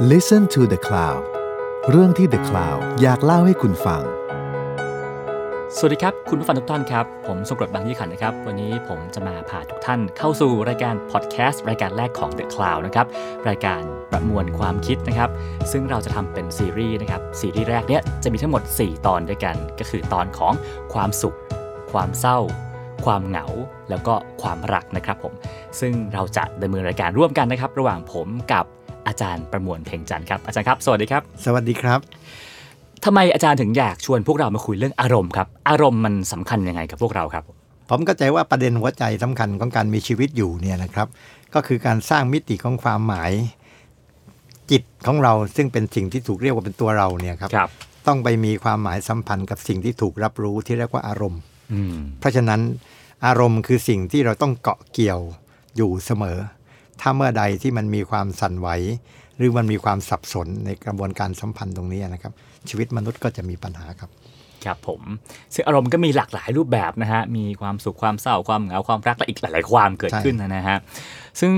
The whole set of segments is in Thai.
Listen to the Cloud เรื่องที่ The Cloud อยากเล่าให้คุณฟัง สวัสดีครับ คุณผู้ฟังทุกท่านครับ ผมสมกรดบางยี่ขันนะครับ วันนี้ผมจะมาพาทุกท่านเข้าสู่รายการพอดแคสต์รายการแรกของ The Cloud นะครับ รายการประมวลความคิดนะครับ ซึ่งเราจะทำเป็นซีรีส์นะครับ ซีรีส์แรกเนี้ยจะมีทั้งหมด 4 ตอนด้วยกัน ก็คือตอนของความสุข ความเศร้าความเหงาแล้วก็ความรักนะครับผม ซึ่งเราจะดำเนินรายการร่วมกันนะครับ ระหว่างผมกับ อาจารย์ประมวลเพ่งจันทร์ครับอาจารย์ครับสวัสดีครับ สวัสดีครับทำไมอาจารย์ถึงอยากชวนพวกเรามาคุยเรื่องอารมณ์ครับอารมณ์มันสำคัญยังไงกับพวกเราครับ ผมเข้าใจว่าประเด็นหัวใจสำคัญของการมีชีวิตอยู่เนี่ยนะครับ ก็คือการสร้างมิติของความหมาย จิตของเราซึ่งเป็นสิ่งที่ถูกเรียกว่าเป็นตัวเราเนี่ยครับครับต้องไปมีความหมายสัมพันธ์กับสิ่งที่ถูกรับรู้ที่เรียกว่าอารมณ์อืมเพราะฉะนั้นอารมณ์คือสิ่งที่เราต้องเกาะเกี่ยวอยู่เสมอ ถ้าเมื่อใดที่มันมีความสั่นไหว หรือมันมีความสับสนในกระบวนการสัมพันธ์ตรงนี้นะครับ ชีวิตมนุษย์ก็จะมีปัญหาครับครับผมซึ่งอารมณ์ก็มีหลากหลายรูปแบบนะฮะมีความสุขความเศร้าความเหงาความรักและอีกหลาย ๆ ความเกิดใช่ขึ้นนะฮะซึ่ง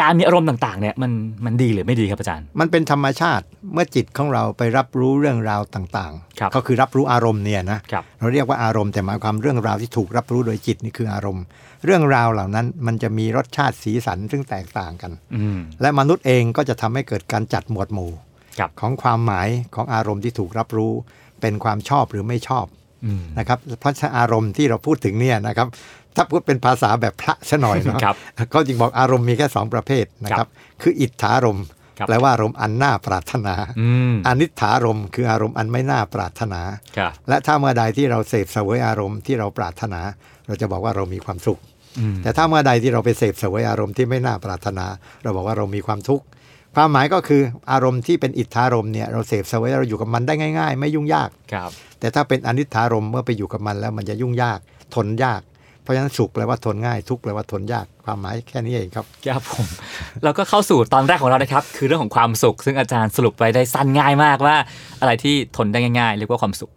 การมีอารมณ์ต่างๆเนี่ยมันมันดีหรือไม่ดีครับอาจารย์ มันเป็นธรรมชาติเมื่อจิตของเราไปรับรู้เรื่องราวต่างครับก็คือรับรู้อารมณ์เนี่ยนะครับเราเรียกว่าอารมณ์แต่หมายความเรื่องราวที่ถูกรับรู้โดยจิตนี่คืออารมณ์ เรื่องราวเหล่านั้นมันจะมีรสชาติสีสันซึ่งแตกต่างกันอืมและมนุษย์เองก็จะทำให้เกิดการจัดหมวดหมู่ครับของความหมายของอารมณ์ที่ถูกรับรู้ เป็นความชอบหรือไม่ชอบอืมนะครับเพราะฉะนั้นอารมณ์ที่เราพูดถึงเนี่ยนะครับ ถ้าพูดเป็นภาษาแบบพระซะหน่อยเนาะครับก็จึงบอกอารมณ์มีแค่สองประเภทนะคครัรับบคืออิทธารมณ์ครับแปลว่าอารมณ์อันน่าปรารถนาอืมอนิถารมณ์คืออารมณ์อันไม่น่าปรารถนาครับและถ้าเมื่อใดที่เราเสพเสวยอารมณ์ที่เราปรารถนา เราจะบอกว่าเรามีความสุขอืมแต่ถ้าเมื่อใดที่เราไปเสพเสวยอารมณ์ที่ไม่น่าปรารถนา เราบอกว่าเรามีความทุกข์ความหมายก็คืออารมณ์ที่เป็นอิทธารมณ์เนี่ยเราเสพเสวยเราอยู่กับมันได้ง่าย ๆ ไม่ยุ่งยากครับแต่ถ้าเป็นอนิถารมณ์เมื่อไปอยู่กับมันแล้วมันจะยุ่งยาก ทนยาก เพราะฉะนั้นสุขแปลว่าทนง่ายทุกข์แปลว่าทนยากความหมายแค่นี้เองครับครับผมเราก็เข้าสู่ตอนแรกของเรานะครับ คือเรื่องของความสุข ซึ่งอาจารย์สรุปไว้ได้สั้นง่ายมากว่า อะไรที่ทนได้ง่ายๆเรียกว่าความสุข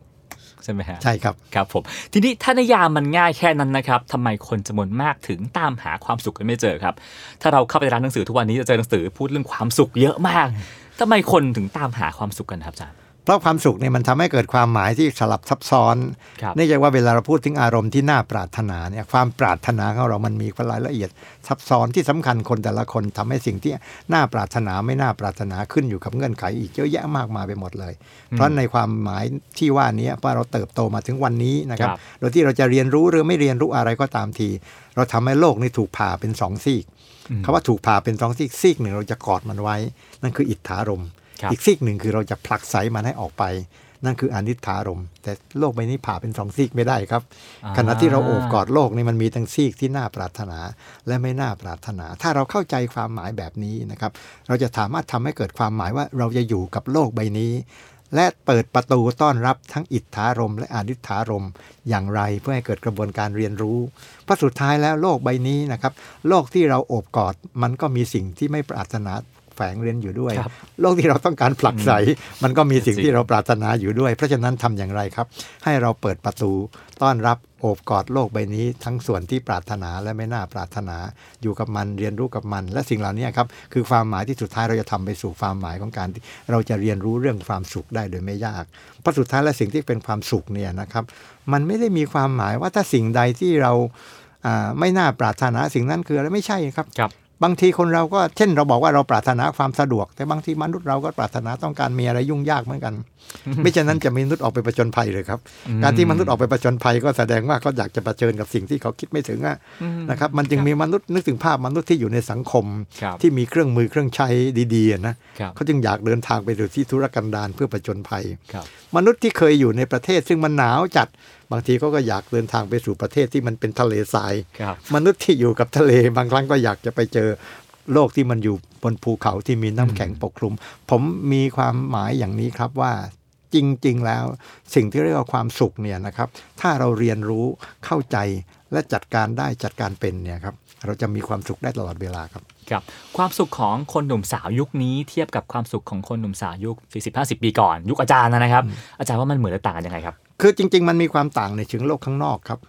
ใช่ไหมฮะใช่ครับครับผมทีนี้ถ้านิยามมันง่ายแค่นั้นนะครับทำไมคนจำนวนมากถึงตามหาความสุขกันไม่เจอครับ ถ้าเราเข้าไปร้านหนังสือทุกวันนี้จะเจอหนังสือพูดเรื่องความสุขเยอะมากทำไมคนถึงตามหาความสุขกันครับอาจารย์ เพราะความสุขเนี่ยมันทำให้เกิดความหมายที่สลับซับซ้อนครับเนื่องจากว่าเวลาเราพูดถึงอารมณ์ที่น่าปรารถนาเนี่ยความปรารถนาของเรามันมีรายละเอียดซับซ้อนที่สำคัญคนแต่ละคนทำให้สิ่งที่น่าปรารถนาไม่น่าปรารถนาขึ้นอยู่กับเงื่อนไขอีกเยอะแยะมากมายไปหมดเลย เพราะในความหมายที่ว่านี้ว่าเราเติบโตมาถึงวันนี้นะครับครับโดยที่เราจะเรียนรู้หรือไม่เรียนรู้อะไรก็ตามที เราทำให้โลกนี้ถูกผ่าเป็นสองซีกคำว่าถูกผ่าเป็นสองซีกซีกหนึ่งเราจะกอดมันไว้ นั่นคืออิทธารมณ์ครับ อีกซีกหนึ่งคือเราจะผลักไสมันให้ออกไป นั่นคืออนิถารมณ์แต่โลกใบนี้ผ่าเป็นสองซีกไม่ได้ครับอ่าขณะที่เราโอบกอดโลกนี่มันมีทั้งซีกที่น่าปรารถนาและไม่น่าปรารถนา ถ้าเราเข้าใจความหมายแบบนี้นะครับ เราจะสามารถทำให้เกิดความหมายว่าเราจะอยู่กับโลกใบนี้และเปิดประตูต้อนรับทั้งอิทธารมณ์และอนิถารมณ์อย่างไรเพื่อให้เกิดกระบวนการเรียนรู้เพราะสุดท้ายแล้วโลกใบนี้นะครับ โลกที่เราโอบกอดมันก็มีสิ่งที่ไม่ปรารถนา แฝงเรียนอยู่ด้วยครับโลกที่เราต้องการผลักไสมันก็มีสิ่งจริงที่เราปรารถนาอยู่ด้วย เพราะฉะนั้นทำอย่างไรครับ ให้เราเปิดประตูต้อนรับโอบกอดโลกใบนี้ ทั้งส่วนที่ปรารถนาและไม่น่าปรารถนาอยู่กับมันเรียนรู้กับมัน และสิ่งเหล่านี้ครับคือความหมายที่สุดท้ายเราจะทำไปสู่ความหมายของการที่เราจะเรียนรู้เรื่องความสุขได้โดยไม่ยากเพราะสุดท้ายและสิ่งที่เป็นความสุขเนี่ยนะครับ มันไม่ได้มีความหมายว่าถ้าสิ่งใดที่เราอ่าไม่น่าปรารถนาสิ่งนั้นคืออะไรไม่ใช่ครับครับ บางทีคนเราก็เช่นเราบอกว่าเราปรารถนาความสะดวก แต่บางทีมนุษย์เราก็ปรารถนาต้องการมีอะไรยุ่งยากเหมือนกัน ไม่ฉะนั้นจะมีมนุษย์ออกไปประจนภัยเลยครับ การที่มนุษย์ออกไปประจนภัยก็แสดงว่าเขาอยากจะประเผชิญกับสิ่งที่เขาคิดไม่ถึงอะนะครับ มันจึงมีมนุษย์นึกถึงภาพมนุษย์ที่อยู่ในสังคมครับที่มีเครื่องมือเครื่องใช้ดีๆอะนะครับเขาจึงอยากเดินทางไปสู่ที่ธุรกันดารเพื่อประจนภัยครับมนุษย์ที่เคยอยู่ในประเทศซึ่งมันหนาวจัดบางทีเขาก็อยากเดินทางไปสู่ประเทศที่มันเป็นทะเลทรายครับมนุษย์ที่อยู่กับทะเลบางครั้งก็อยากจะไปเจอโลกที่มันอยู่บนภูเขาที่มีน้ำแข็งปกคลุม ผมมีความหมายอย่างนี้ครับว่า จริง ๆ แล้ว สิ่งที่เรียกว่าความสุขเนี่ยนะครับ ถ้าเราเรียนรู้เข้าใจและจัดการได้จัดการเป็นเนี่ยครับเราจะมีความสุขได้ตลอดเวลาครับครับ ความสุขของคนหนุ่มสาวยุคนี้เทียบกับความสุขของคนหนุ่มสาวยุค 40-50 ปีก่อน ยุคอาจารย์นะครับ อาจารย์ว่ามันเหมือนหรือต่างกันยังไงครับ คือจริง ๆ มันมีความต่างในเชิงโลกข้างนอกครับ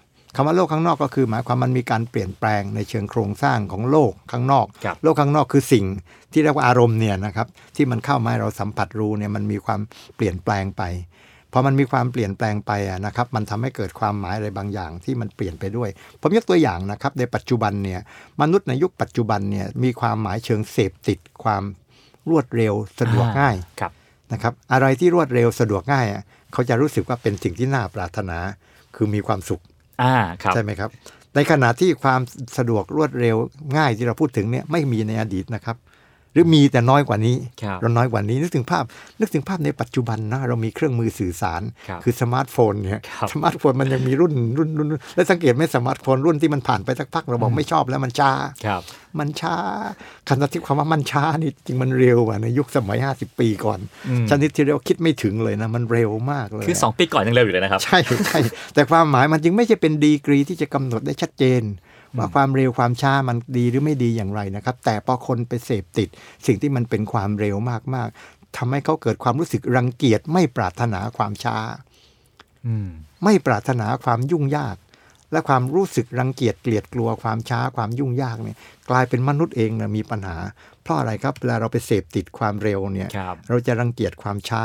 คำว่าโลกข้างนอกก็คือ หมายความมันมีการเปลี่ยนแปลงในเชิงโครงสร้างของโลกข้างนอกครับโลกข้างนอกคือสิ่งที่เรียกว่าอารมณ์เนี่ยนะครับที่มันเข้ามาให้เราสัมผัสรู้เนี่ยมันมีความเปลี่ยนแปลงไปพอมันมีความเปลี่ยนแปลงไปอะนะครับ มันทำให้เกิดความหมายอะไรบางอย่างที่มันเปลี่ยนไปด้วย ผมยกตัวอย่างนะครับ ในปัจจุบันเนี่ยมนุษย์ในยุคปัจจุบันเนี่ยมีความหมายเชิงเสพติดความรวดเร็วสะดวกง่ายครับนะครับ อะไรที่รวดเร็วสะดวกง่ายอะเขาจะรู้สึกว่าเป็นสิ่งที่น่าปรารถนา คือมีความสุข อ่าครับใช่ไหมครับ ในขณะที่ความสะดวกรวดเร็วง่ายที่เราพูดถึงเนี่ยไม่มีในอดีตนะครับ หรือมีแต่น้อยกว่านี้ครับเราน้อยกว่านี้นึกถึงภาพ นึกถึงภาพในปัจจุบันนะเรามีเครื่องมือสื่อสารครับอสมาร์ทโฟนเนี่ยครับสมาร์ทโฟนมันยังมีรุ่นรุ่นรุ่นรุ่นแล้วสังเกตไหมสมาร์ทโฟนรุ่นที่มันผ่านไปสักพักเราบอกไม่ชอบแล้วมันช้าครับมันช้าขณะที่ความว่ามันช้านี่จริงมันเร็วกว่าในยุคสมัย 50 ปีก่อนอืมชนิดที่เรียกว่าคิดไม่ถึงเลยนะมันเร็วมากเลยคือ 2 ปีก่อนยังเร็วอยู่เลยนะครับใช่ใช่แต่ความหมายมันจึงไม่ใช่เป็นดีกรีที่จะกำหนดได้ชัดเจน ว่าความเร็วความช้ามันดีหรือไม่ดีอย่างไรนะครับ แต่พอคนไปเสพติด สิ่งที่มันเป็นความเร็วมากๆทำให้เขาเกิดความรู้สึกรังเกียจไม่ปรารถนาความช้าอืมไม่ปรารถนาความยุ่งยาก และความรู้สึกรังเกียจเกลียดกลัวความช้าความยุ่งยากเนี่ยกลายเป็นมนุษย์เองนะมีปัญหา เพราะอะไรครับเวลาเราไปเสพติดความเร็วเนี่ยครับเราจะรังเกียจความช้า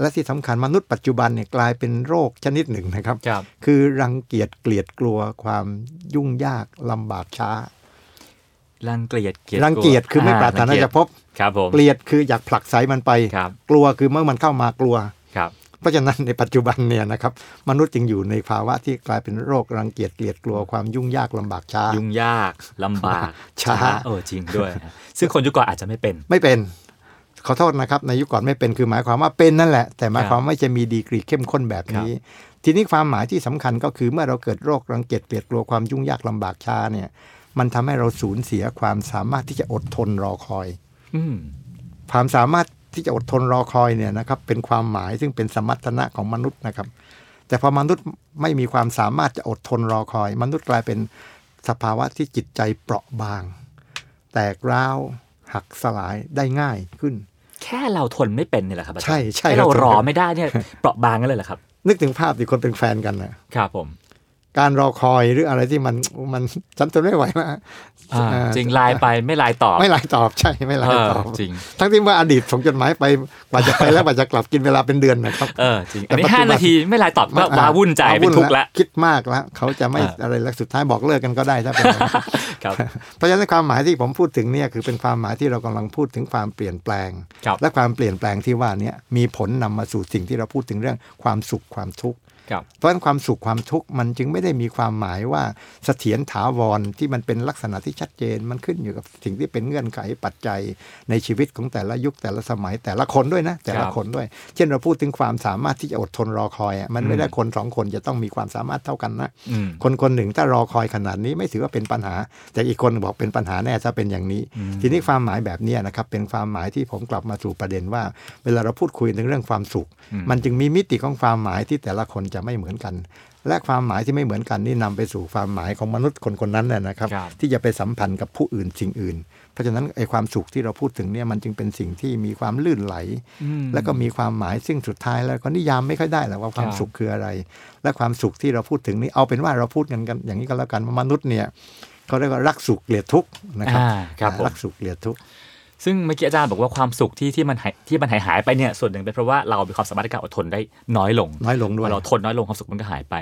และที่สำคัญมนุษย์ปัจจุบันเนี่ยกลายเป็นโรคชนิดหนึ่งนะครับครับคือรังเกียจเกลียดกลัวความยุ่งยากลำบากช้า รังเกียจเกลียดรังเกียจคือไม่ปรารถนาจะพบครับผมเกลียดคืออยากผลักไสมันไปครับกลัวคือเมื่อมันเข้ามากลัวครับ เพราะฉะนั้นในปัจจุบันเนี่ยนะครับมนุษย์จึงอยู่ในภาวะที่กลายเป็นโรครังเกียจเกลียดกลัวความยุ่งยากลำบากช้า ยุ่งยากลำบากช้าเออจริงด้วยฮะซึ่งคนยุคก่อนอาจจะไม่เป็นไม่เป็น ขอโทษนะครับ ในยุคก่อนไม่เป็นคือหมายความว่าเป็นนั่นแหละ แต่หมายความว่าไม่จะมีดีกรีเข้มข้นแบบนี้ ทีนี้ความหมายที่สำคัญก็คือเมื่อเราเกิดโรครังเกียจเกลียดกลัวความยุ่งยากลำบากช้าเนี่ย มันทำให้เราสูญเสียความสามารถที่จะอดทนรอคอยอืมความสามารถที่จะอดทนรอคอยเนี่ยนะครับ เป็นความหมายซึ่งเป็นสมรรถนะของมนุษย์นะครับ แต่พอมนุษย์ไม่มีความสามารถจะอดทนรอคอย มนุษย์กลายเป็นสภาวะที่จิตใจเปราะบาง แตกร้าวหักสลายได้ง่ายขึ้นแค่เราทนไม่เป็นนี่แหละครับอาจารย์ใช่ใช่แค่เราเราทนรอไม่ได้เนี่ยเปราะบางกันเลยเหรอครับ นึกถึงภาพที่คนเป็นแฟนกันนะครับผม การรอคอยหรืออะไรที่มันมันฉันทนไม่ไหวมากอ่าอ่าจริงไลน์ไปไม่ไลน์ตอบ ไม่ไลน์ตอบใช่ไม่ไลเอน์อตอบจริง ทั้งที่ว่าอดีตส่งจดหมายไปกว่าจะไปแล้วกว่าจะกลับกินเวลาเป็นเดือนนะครับเออจริงแต่อันนี้ปัจจุห้านาทีไม่ไลน์ตอบก็ว้าวุ่นใจว้าเป็นทุกข์ละคิดมากแล้วเขาจะไม่อ่าอะไรแล้วสุดท้ายบอกเลิกกันก็ได้ถ้าเป็นอย่างนั้นครับเพราะฉะนั้นความหมายที่ผมพูดถึงเนี่ยคือเป็นความหมายที่เรากำลังพูดถึงความเปลี่ยนแปลงครับและความเปลี่ยนแปลงที่ว่าเนี้มีผลนำมาสู่สิ่งที่เราพูดถึงเรื่องความสุขความทุกข์ครับ เพราะฉะนั้นความสุขความทุกข์มันจึงไม่ได้มีความหมายว่าเสถียรถาวรที่มันเป็นลักษณะที่ชัดเจน มันขึ้นอยู่กับสิ่งที่เป็นเงื่อนไขปัจจัยในชีวิตของแต่ละยุคแต่ละสมัยแต่ละคนด้วยนะ แต่ละคนด้วย เช่นเราพูดถึงความสามารถที่จะอดทนรอคอยอะมันไม่ได้คนสองคนจะต้องมีความสามารถเท่ากันนะอืมคนคนหนึ่งถ้ารอคอยขนาดนี้ไม่ถือว่าเป็นปัญหา แต่อีกคนบอกเป็นปัญหาแน่ถ้าเป็นอย่างนี้ ทีนี้ความหมายแบบเนี้ยนะครับเป็นความหมายที่ผมกลับมาสู่ประเด็นว่า เวลาเราพูดคุยถึงเรื่องความสุขอืมมันจึงมีมิติของความหมายที่แต่ละคนจะไม่เหมือนกัน และความหมายที่ไม่เหมือนกันนี่นำไปสู่ความหมายของมนุษย์คนคนนั้นน่ะนะครับครับ ที่จะไปสัมพันธ์กับผู้อื่นสิ่งอื่น เพราะฉะนั้นไอ้ความสุขที่เราพูดถึงเนี่ยมันจึงเป็นสิ่งที่มีความลื่นไหลอืมแล้วก็มีความหมายซึ่งสุดท้ายแล้วก็นิยามไม่ค่อยได้หรอกว่าความครับสุขคืออะไร และความสุขที่เราพูดถึงนี่เอาเป็นว่าเราพูดกันกันอย่างนี้ก็แล้วกันว่ามนุษย์เนี่ยเขาเรียกว่ารักสุขเกลียดทุกข์นะครับอ่าครับผมรักสุขเกลียดทุกข์ ซึ่งเมื่อกี้อาจารย์บอกว่าความสุขที่ที่มันหายที่มันหายหายไปเนี่ยส่วนหนึ่งเป็นเพราะว่าเรามีความสามารถในการอดทนได้น้อยลง น้อยลงด้วยพอเราทนน้อยลงความสุขมันก็หายไป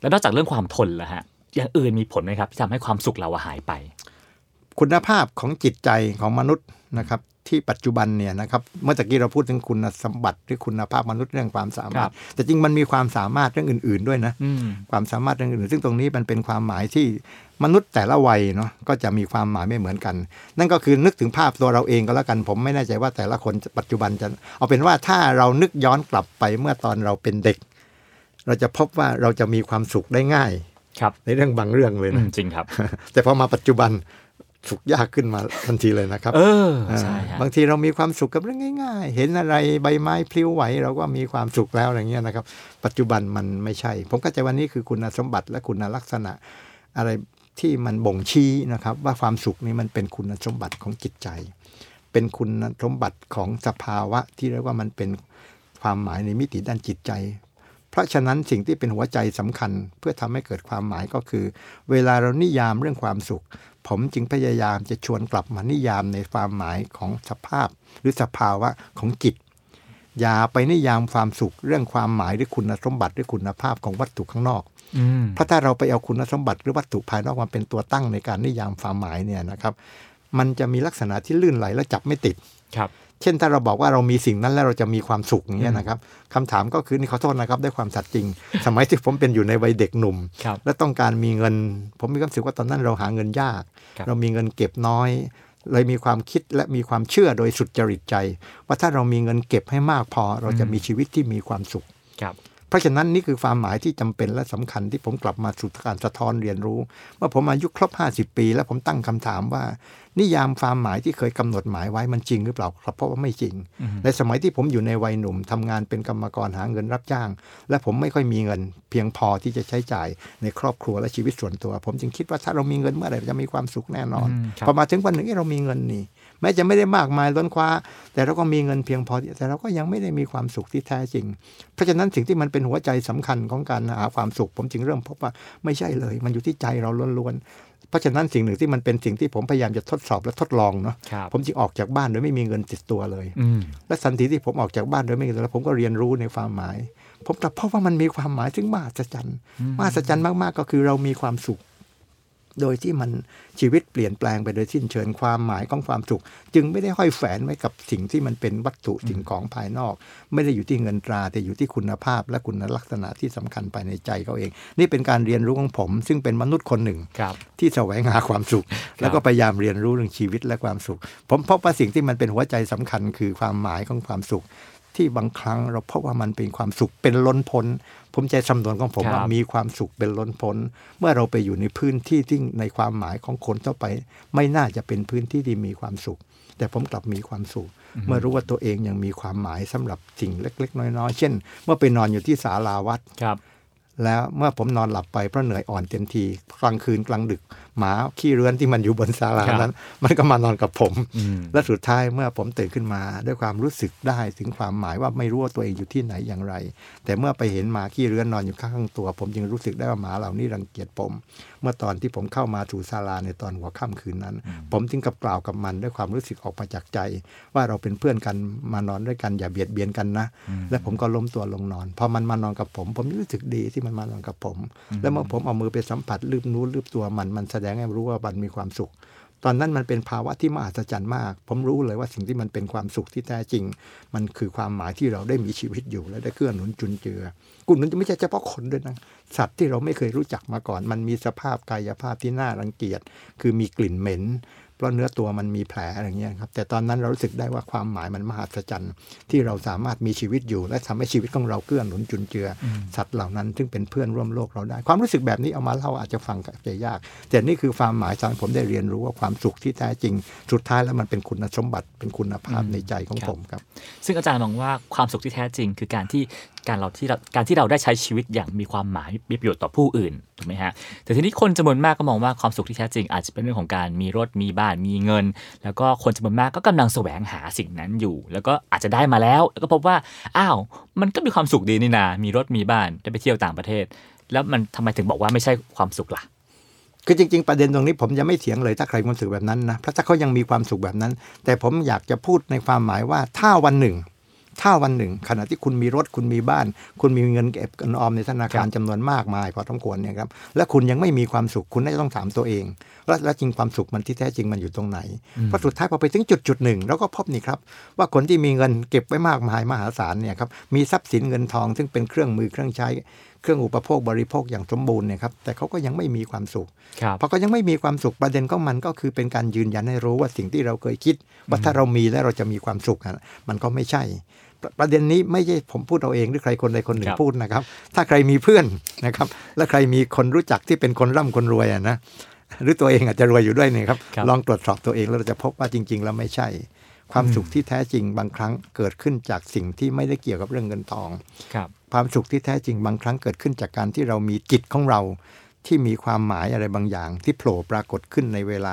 แล้วนอกจากเรื่องความทนแล้วฮะอย่างอื่นมีผลไหมครับที่ทำให้ความสุขเราอะหายไป คุณภาพของจิตใจของมนุษย์นะครับที่ปัจจุบันเนี่ยนะครับเมื่อตะกี้เราพูดถึงคุณสมบัติหรือคุณภาพมนุษย์เรื่องความสามารถ แต่จริงมันมีความสามารถเรื่องอื่น ๆ ด้วยนะอืมความสามารถเรื่องอื่น ซึ่งตรงนี้มันเป็นความหมายที่ มนุษย์แต่ละวัยเนาะก็จะมีความหมายไม่เหมือนกัน นั่นก็คือนึกถึงภาพตัวเราเองก็แล้วกัน ผมไม่แน่ใจว่าแต่ละคนปัจจุบันจะ เอาเป็นว่าถ้าเรานึกย้อนกลับไปเมื่อตอนเราเป็นเด็ก เราจะพบว่าเราจะมีความสุขได้ง่าย ครับ ในเรื่องบางเรื่องเลยอืนะมจริงครับ แต่พอมาปัจจุบันสุขยากขึ้นมาทันทีเลยนะครับ เอออ่าใช่ฮะบางทีเรามีความสุขกับเรื่องง่าย ๆ เห็นอะไรใบไม้พลิ้วไหวเราก็มีความสุขแล้วอะไรเงี้ยนะครับ ปัจจุบันมันไม่ใช่ ผมก็ใจว่านี่คือคุณสมบัติและคุณลักษณะ อะไร ที่มันบ่งชี้นะครับว่าความสุขนี้มันเป็นคุณสมบัติของจิตใจ เป็นคุณสมบัติของสภาวะที่เรียกว่ามันเป็นความหมายในมิติด้านจิตใจ เพราะฉะนั้นสิ่งที่เป็นหัวใจสำคัญเพื่อทำให้เกิดความหมายก็คือ เวลาเรานิยามเรื่องความสุข ผมจึงพยายามจะชวนกลับมานิยามในความหมายของสภาพ หรือสภาวะของจิต อย่าไปนิยามความสุข เรื่องความหมายหรือคุณสมบัติหรือคุณภาพของวัตถุข้างนอก เพราะถ้าเราไปเอาคุณสมบัติหรือวัตถุภายนอกมาเป็นตัวตั้งในการนิยามความหมายเนี่ยนะครับ มันจะมีลักษณะที่ลื่นไหลและจับไม่ติดครับ เช่นถ้าเราบอกว่าเรามีสิ่งนั้นแล้วเราจะมีความสุขอย่างเงี้ยนะครับคำถามก็คือนี่ขอโทษนะครับด้วยความสัตย์จริง สมัยที่ผมเป็นอยู่ในวัยเด็กหนุ่มครับและต้องการมีเงิน ผมมีความรู้สึกว่าตอนนั้นเราหาเงินยากครับเรามีเงินเก็บน้อยเลยมีความคิดและมีความเชื่อโดยสุดจริตใจ ว่าถ้าเรามีเงินเก็บให้มากพอ เราจะมีชีวิตที่มีความสุขครับเพ ราะฉะนั้นนี่คือความหมายที่จำเป็นและสำคัญที่ผมกลับมาสู่การสะท้อนเรียนรู้เมื่อผมอายุครบ 50 ปี แล้วผมตั้งคำถามว่า นิยามความหมายที่เคยกำหนดหมายไว้มันจริงหรือเปล่าครับเพราะว่าไม่จริง ในสมัยที่ผมอยู่ในวัยหนุ่มทำงานเป็นกรรมกรหาเงินรับจ้าง และผมไม่ค่อยมีเงิน เพียงพอที่จะใช้จ่ายในครอบครัวและชีวิตส่วนตัว ผมจึงคิดว่าถ้าเรามีเงินเมื่อไหร่เราจะมีความสุขแน่นอนอืมครับพอมาถึงวันหนึ่งเอ๊ะเรามีเงินนี่ แม้จะไม่ได้มากมายล้นคว้า แต่เราก็มีเงินเพียงพอที่แต่เราก็ยังไม่ได้มีความสุขที่แท้จริง เพราะฉะนั้นสิ่งที่มันเป็นหัวใจสำคัญของการหาความสุข ผมจึงเริ่มพบว่าไม่ใช่เลย มันอยู่ที่ใจเราล้วนๆเพราะฉะนั้นสิ่งหนึ่งที่มันเป็นสิ่งที่ผมพยายามจะทดสอบและทดลองเนาะครับผมจึงออกจากบ้านโดยไม่มีเงินติดตัวเลยอืมและสันทีที่ผมออกจากบ้านโดยไม่มีเงินแล้วผมก็เรียนรู้ในความหมายผมกลับพบว่ามันมีความหมายซึ่งมหัศจรรย์มหัศจรรย์มากๆก็คือเรามีความสุข โดยที่มันชีวิตเปลี่ยนแปลงไปโดยสิ้นเชิงความหมายของความสุข จึงไม่ได้ห้อยแฝนไว้กับสิ่งที่มันเป็นวัตถุสิ่งของภายนอก ไม่ได้อยู่ที่เงินตรา แต่อยู่ที่คุณภาพและคุณลักษณะที่สำคัญภายในใจเขาเอง นี่เป็นการเรียนรู้ของผม ซึ่งเป็นมนุษย์คนหนึ่งครับที่แสวงหาความสุข แล้วก็พยายามเรียนรู้เรื่องชีวิตและความสุข ผมพบว่าสิ่งที่มันเป็นหัวใจสำคัญคือความหมายของความสุข ที่บางครั้งเราพบว่ามันเป็นความสุขเป็นล้นพ้น ผมใจสำนวนของผมครับว่ามีความสุขเป็นล้นพ้น เมื่อเราไปอยู่ในพื้นที่ที่ในความหมายของคนทั่วไป ไม่น่าจะเป็นพื้นที่ที่มีความสุข แต่ผมกลับมีความสุข เมื่อรู้ว่าตัวเองยังมีความหมายสำหรับสิ่งเล็ก ๆ น้อยๆ เช่น เมื่อไปนอนอยู่ที่ศาลาวัดครับ แล้วเมื่อผมนอนหลับไปเพราะเหนื่อยอ่อนเต็มทีกลางคืนกลางดึก หมาขี้เรือนที่มันอยู่บนศาลาครับนั้น มันก็มานอนกับผมอืมและสุดท้ายเมื่อผมตื่นขึ้นมา ด้วยความรู้สึกได้ถึงความหมายว่าไม่รู้ว่าตัวเองอยู่ที่ไหนอย่างไร แต่เมื่อไปเห็นหมาขี้เรือนนอนอยู่ข้างๆตัว ผมจึงรู้สึกได้ว่าหมาเหล่านี้รังเกียจผม เมื่อตอนที่ผมเข้ามาสู่ศาลาในตอนหัวค่ำคืนนั้น ผมจึงกับกล่าวกับมันด้วยความรู้สึกออกมาจากใจ ว่าเราเป็นเพื่อนกันมานอนด้วยกันอย่าเบียดเบียนกันนะ และผมก็ล้มตัวลงนอนพอมันมานอนกับผม ผมรู้สึกดีที่มันมานอนกับผม แล้วเมื่อผมเอามือไปสัมผัสลืบนู้นลืบตัวมันมันแสดงให้รู้ว่ามันมีความสุข ตอนนั้นมันเป็นภาวะที่มหัศจรรย์มาก ผมรู้เลยว่าสิ่งที่มันเป็นความสุขที่แท้จริง มันคือความหมายที่เราได้มีชีวิตอยู่ และได้เกื้อหนุนจุนเจือกุ่นนั้นจะไม่ใช่เฉพาะคนด้วยนะสัตว์ที่เราไม่เคยรู้จักมาก่อน มันมีสภาพกายภาพที่น่ารังเกียจคือมีกลิ่นเหม็น เพราะเนื้อตัวมันมีแผลอะไรเงี้ยครับแต่ตอนนั้นเรารู้สึกได้ว่าความหมายมันมหัศจรรย์ที่เราสามารถมีชีวิตอยู่ และทำให้ชีวิตของเราเกื้อหนุนจุนเจืออสัตว์เหล่านั้น ซึ่งเป็นเพื่อนร่วมโลกเราได้ ความรู้สึกแบบนี้เอามาเล่าอาจจะฟังใจยาก แต่นี่คือความหมายตอนผมได้เรียนรู้ว่าความสุขที่แท้จริง สุดท้ายแล้วมันเป็นคุณสมบัติเป็นคุณภาพในใจของครับผมครับซึ่งอาจารย์มองว่าความสุขที่แท้จริง คือการที่การเราที่เราการที่เราได้ใช้ชีวิตอย่างมีความหมายมีประโยชน์ต่อผู้อื่นถูกไหมฮะแต่ทีนี้คนจำนวนมากก็มองว่าความสุขที่แท้จริง อาจจะเป็นเรื่องของการมีรถมีบ้านมีเงิน แล้วก็คนจำนวนมากก็กำลังแสวงหาสิ่งนั้นอยู่ แล้วก็อาจจะได้มาแล้ว แล้วก็พบว่าอ้าวมันก็มีความสุขดีนี่นา มีรถมีบ้านได้ไปเที่ยวต่างประเทศ แล้วมันทำไมถึงบอกว่าไม่ใช่ความสุขล่ะ คือจริง ๆ ประเด็นตรงนี้ผมยังไม่เถียงเลยถ้าใครมีความสุขแบบนั้นนะเพราะถ้าเขายังมีความสุขแบบนั้น แต่ผมอยากจะพูดในความหมายว่าถ้าวันหนึ่ง ถ้าวันหนึ่ง ขณะที่คุณมีรถคุณมีบ้าน คุณมีเงินเก็บเงินออมในธนาคารจำนวนมากมายพอสมควรเนี่ยครับและคุณยังไม่มีความสุขคุณน่าจะต้องถามตัวเองแล้วแล้วจริงความสุขมันที่แท้จริงมันอยู่ตรงไหนเพราะสุดท้ายพอไปถึงจุดจุดหนึ่งเราก็พบนี่ครับ ว่าคนที่มีเงินเก็บไว้มากมายมหาศาลเนี่ยครับมีทรัพย์สินเงินทองซึ่งเป็นเครื่องมือเครื่องใช้ เครื่องอุปโภคบริโภคอย่างสมบูรณ์เนี่ยครับแต่เขาก็ยังไม่มีความสุขครับเพราะก็ยังไม่มีความสุขประเด็นของมันก็คือเป็นการยืนยันให้รู้ว่าสิ่งที่เราเคยคิด ว่าถ้าเรามีแล้วเราจะมีความสุขอะมันก็ไม่ใช่ประประเด็นนี้ไม่ใช่ผมพูดเอาเองหรือใครคนใดคนหนึ่คงรับพูดนะครับ ถ้าใครมีเพื่อนนะครับ และใครมีคนรู้จักที่เป็นคนร่ำคนรวยอะนะหรือตัวเองอาจจะรวยอยู่ด้วยเนี่ยครับครับ ลองตรวจสอบตัวเองแล้วเราจะพบว่าจริง ๆ แล้วไม่ใช่ ความสุขที่แท้จริงบางครั้งเกิดขึ้นจากสิ่งที่ไม่ได้เกี่ยวกับเรื่องเงินทองครับความสุขที่แท้จริงบางครั้งเกิดขึ้นจากการที่เรามีจิตของเรา ที่มีความหมายอะไรบางอย่าง ที่โผล่ปรากฏขึ้นในเวลา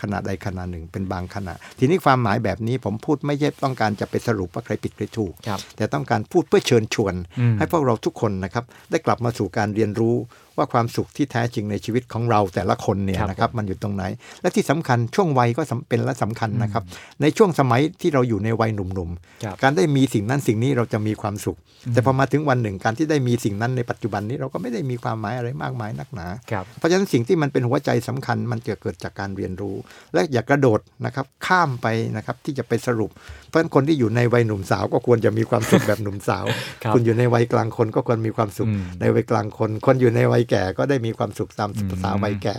ขณะใดขณะหนึ่งเป็นบางขณะ ทีนี้ความหมายแบบนี้ผมพูดไม่ใช่ต้องการจะไปสรุปว่าใครผิดใครถูกครับแต่ต้องการพูดเพื่อเชิญชวนอืมให้พวกเราทุกคนนะครับได้กลับมาสู่การเรียนรู้ ว่าความสุขที่แท้จริงในชีวิตของเราแต่ละคนเนี่ยครับนะครับมันอยู่ตรงไหน และที่สำคัญช่วงวัยก็สำเป็นและสำคัญนะครับ ในช่วงสมัยที่เราอยู่ในวัยหนุ่มครับๆการได้มีสิ่งนั้นสิ่งนี้เราจะมีความสุข แต่พอมาถึงวันหนึ่งการที่ได้มีสิ่งนั้นในปัจจุบันนี้เราก็ไม่ได้มีความหมายอะไรมากมายนักหนาครับเพราะฉะนั้นสิ่งที่มันเป็นหัวใจสำคัญมันจะเกิดจากการเรียนรู้ และอย่ากระโดดนะครับข้ามไปนะครับที่จะไปสรุป เพราะฉะนั้นคนที่อยู่ในวัยหนุ่มสาวก็ควรจะมีความสุขแบบหนุ่มสาวครับคุณอยู่ในวัยกลางคนก็ควรมีความสุขอืมในวัยกลางคน คนอยู่ในวัยแก่ก็ได้มีความสุขตามอืมภาษาวัยแก่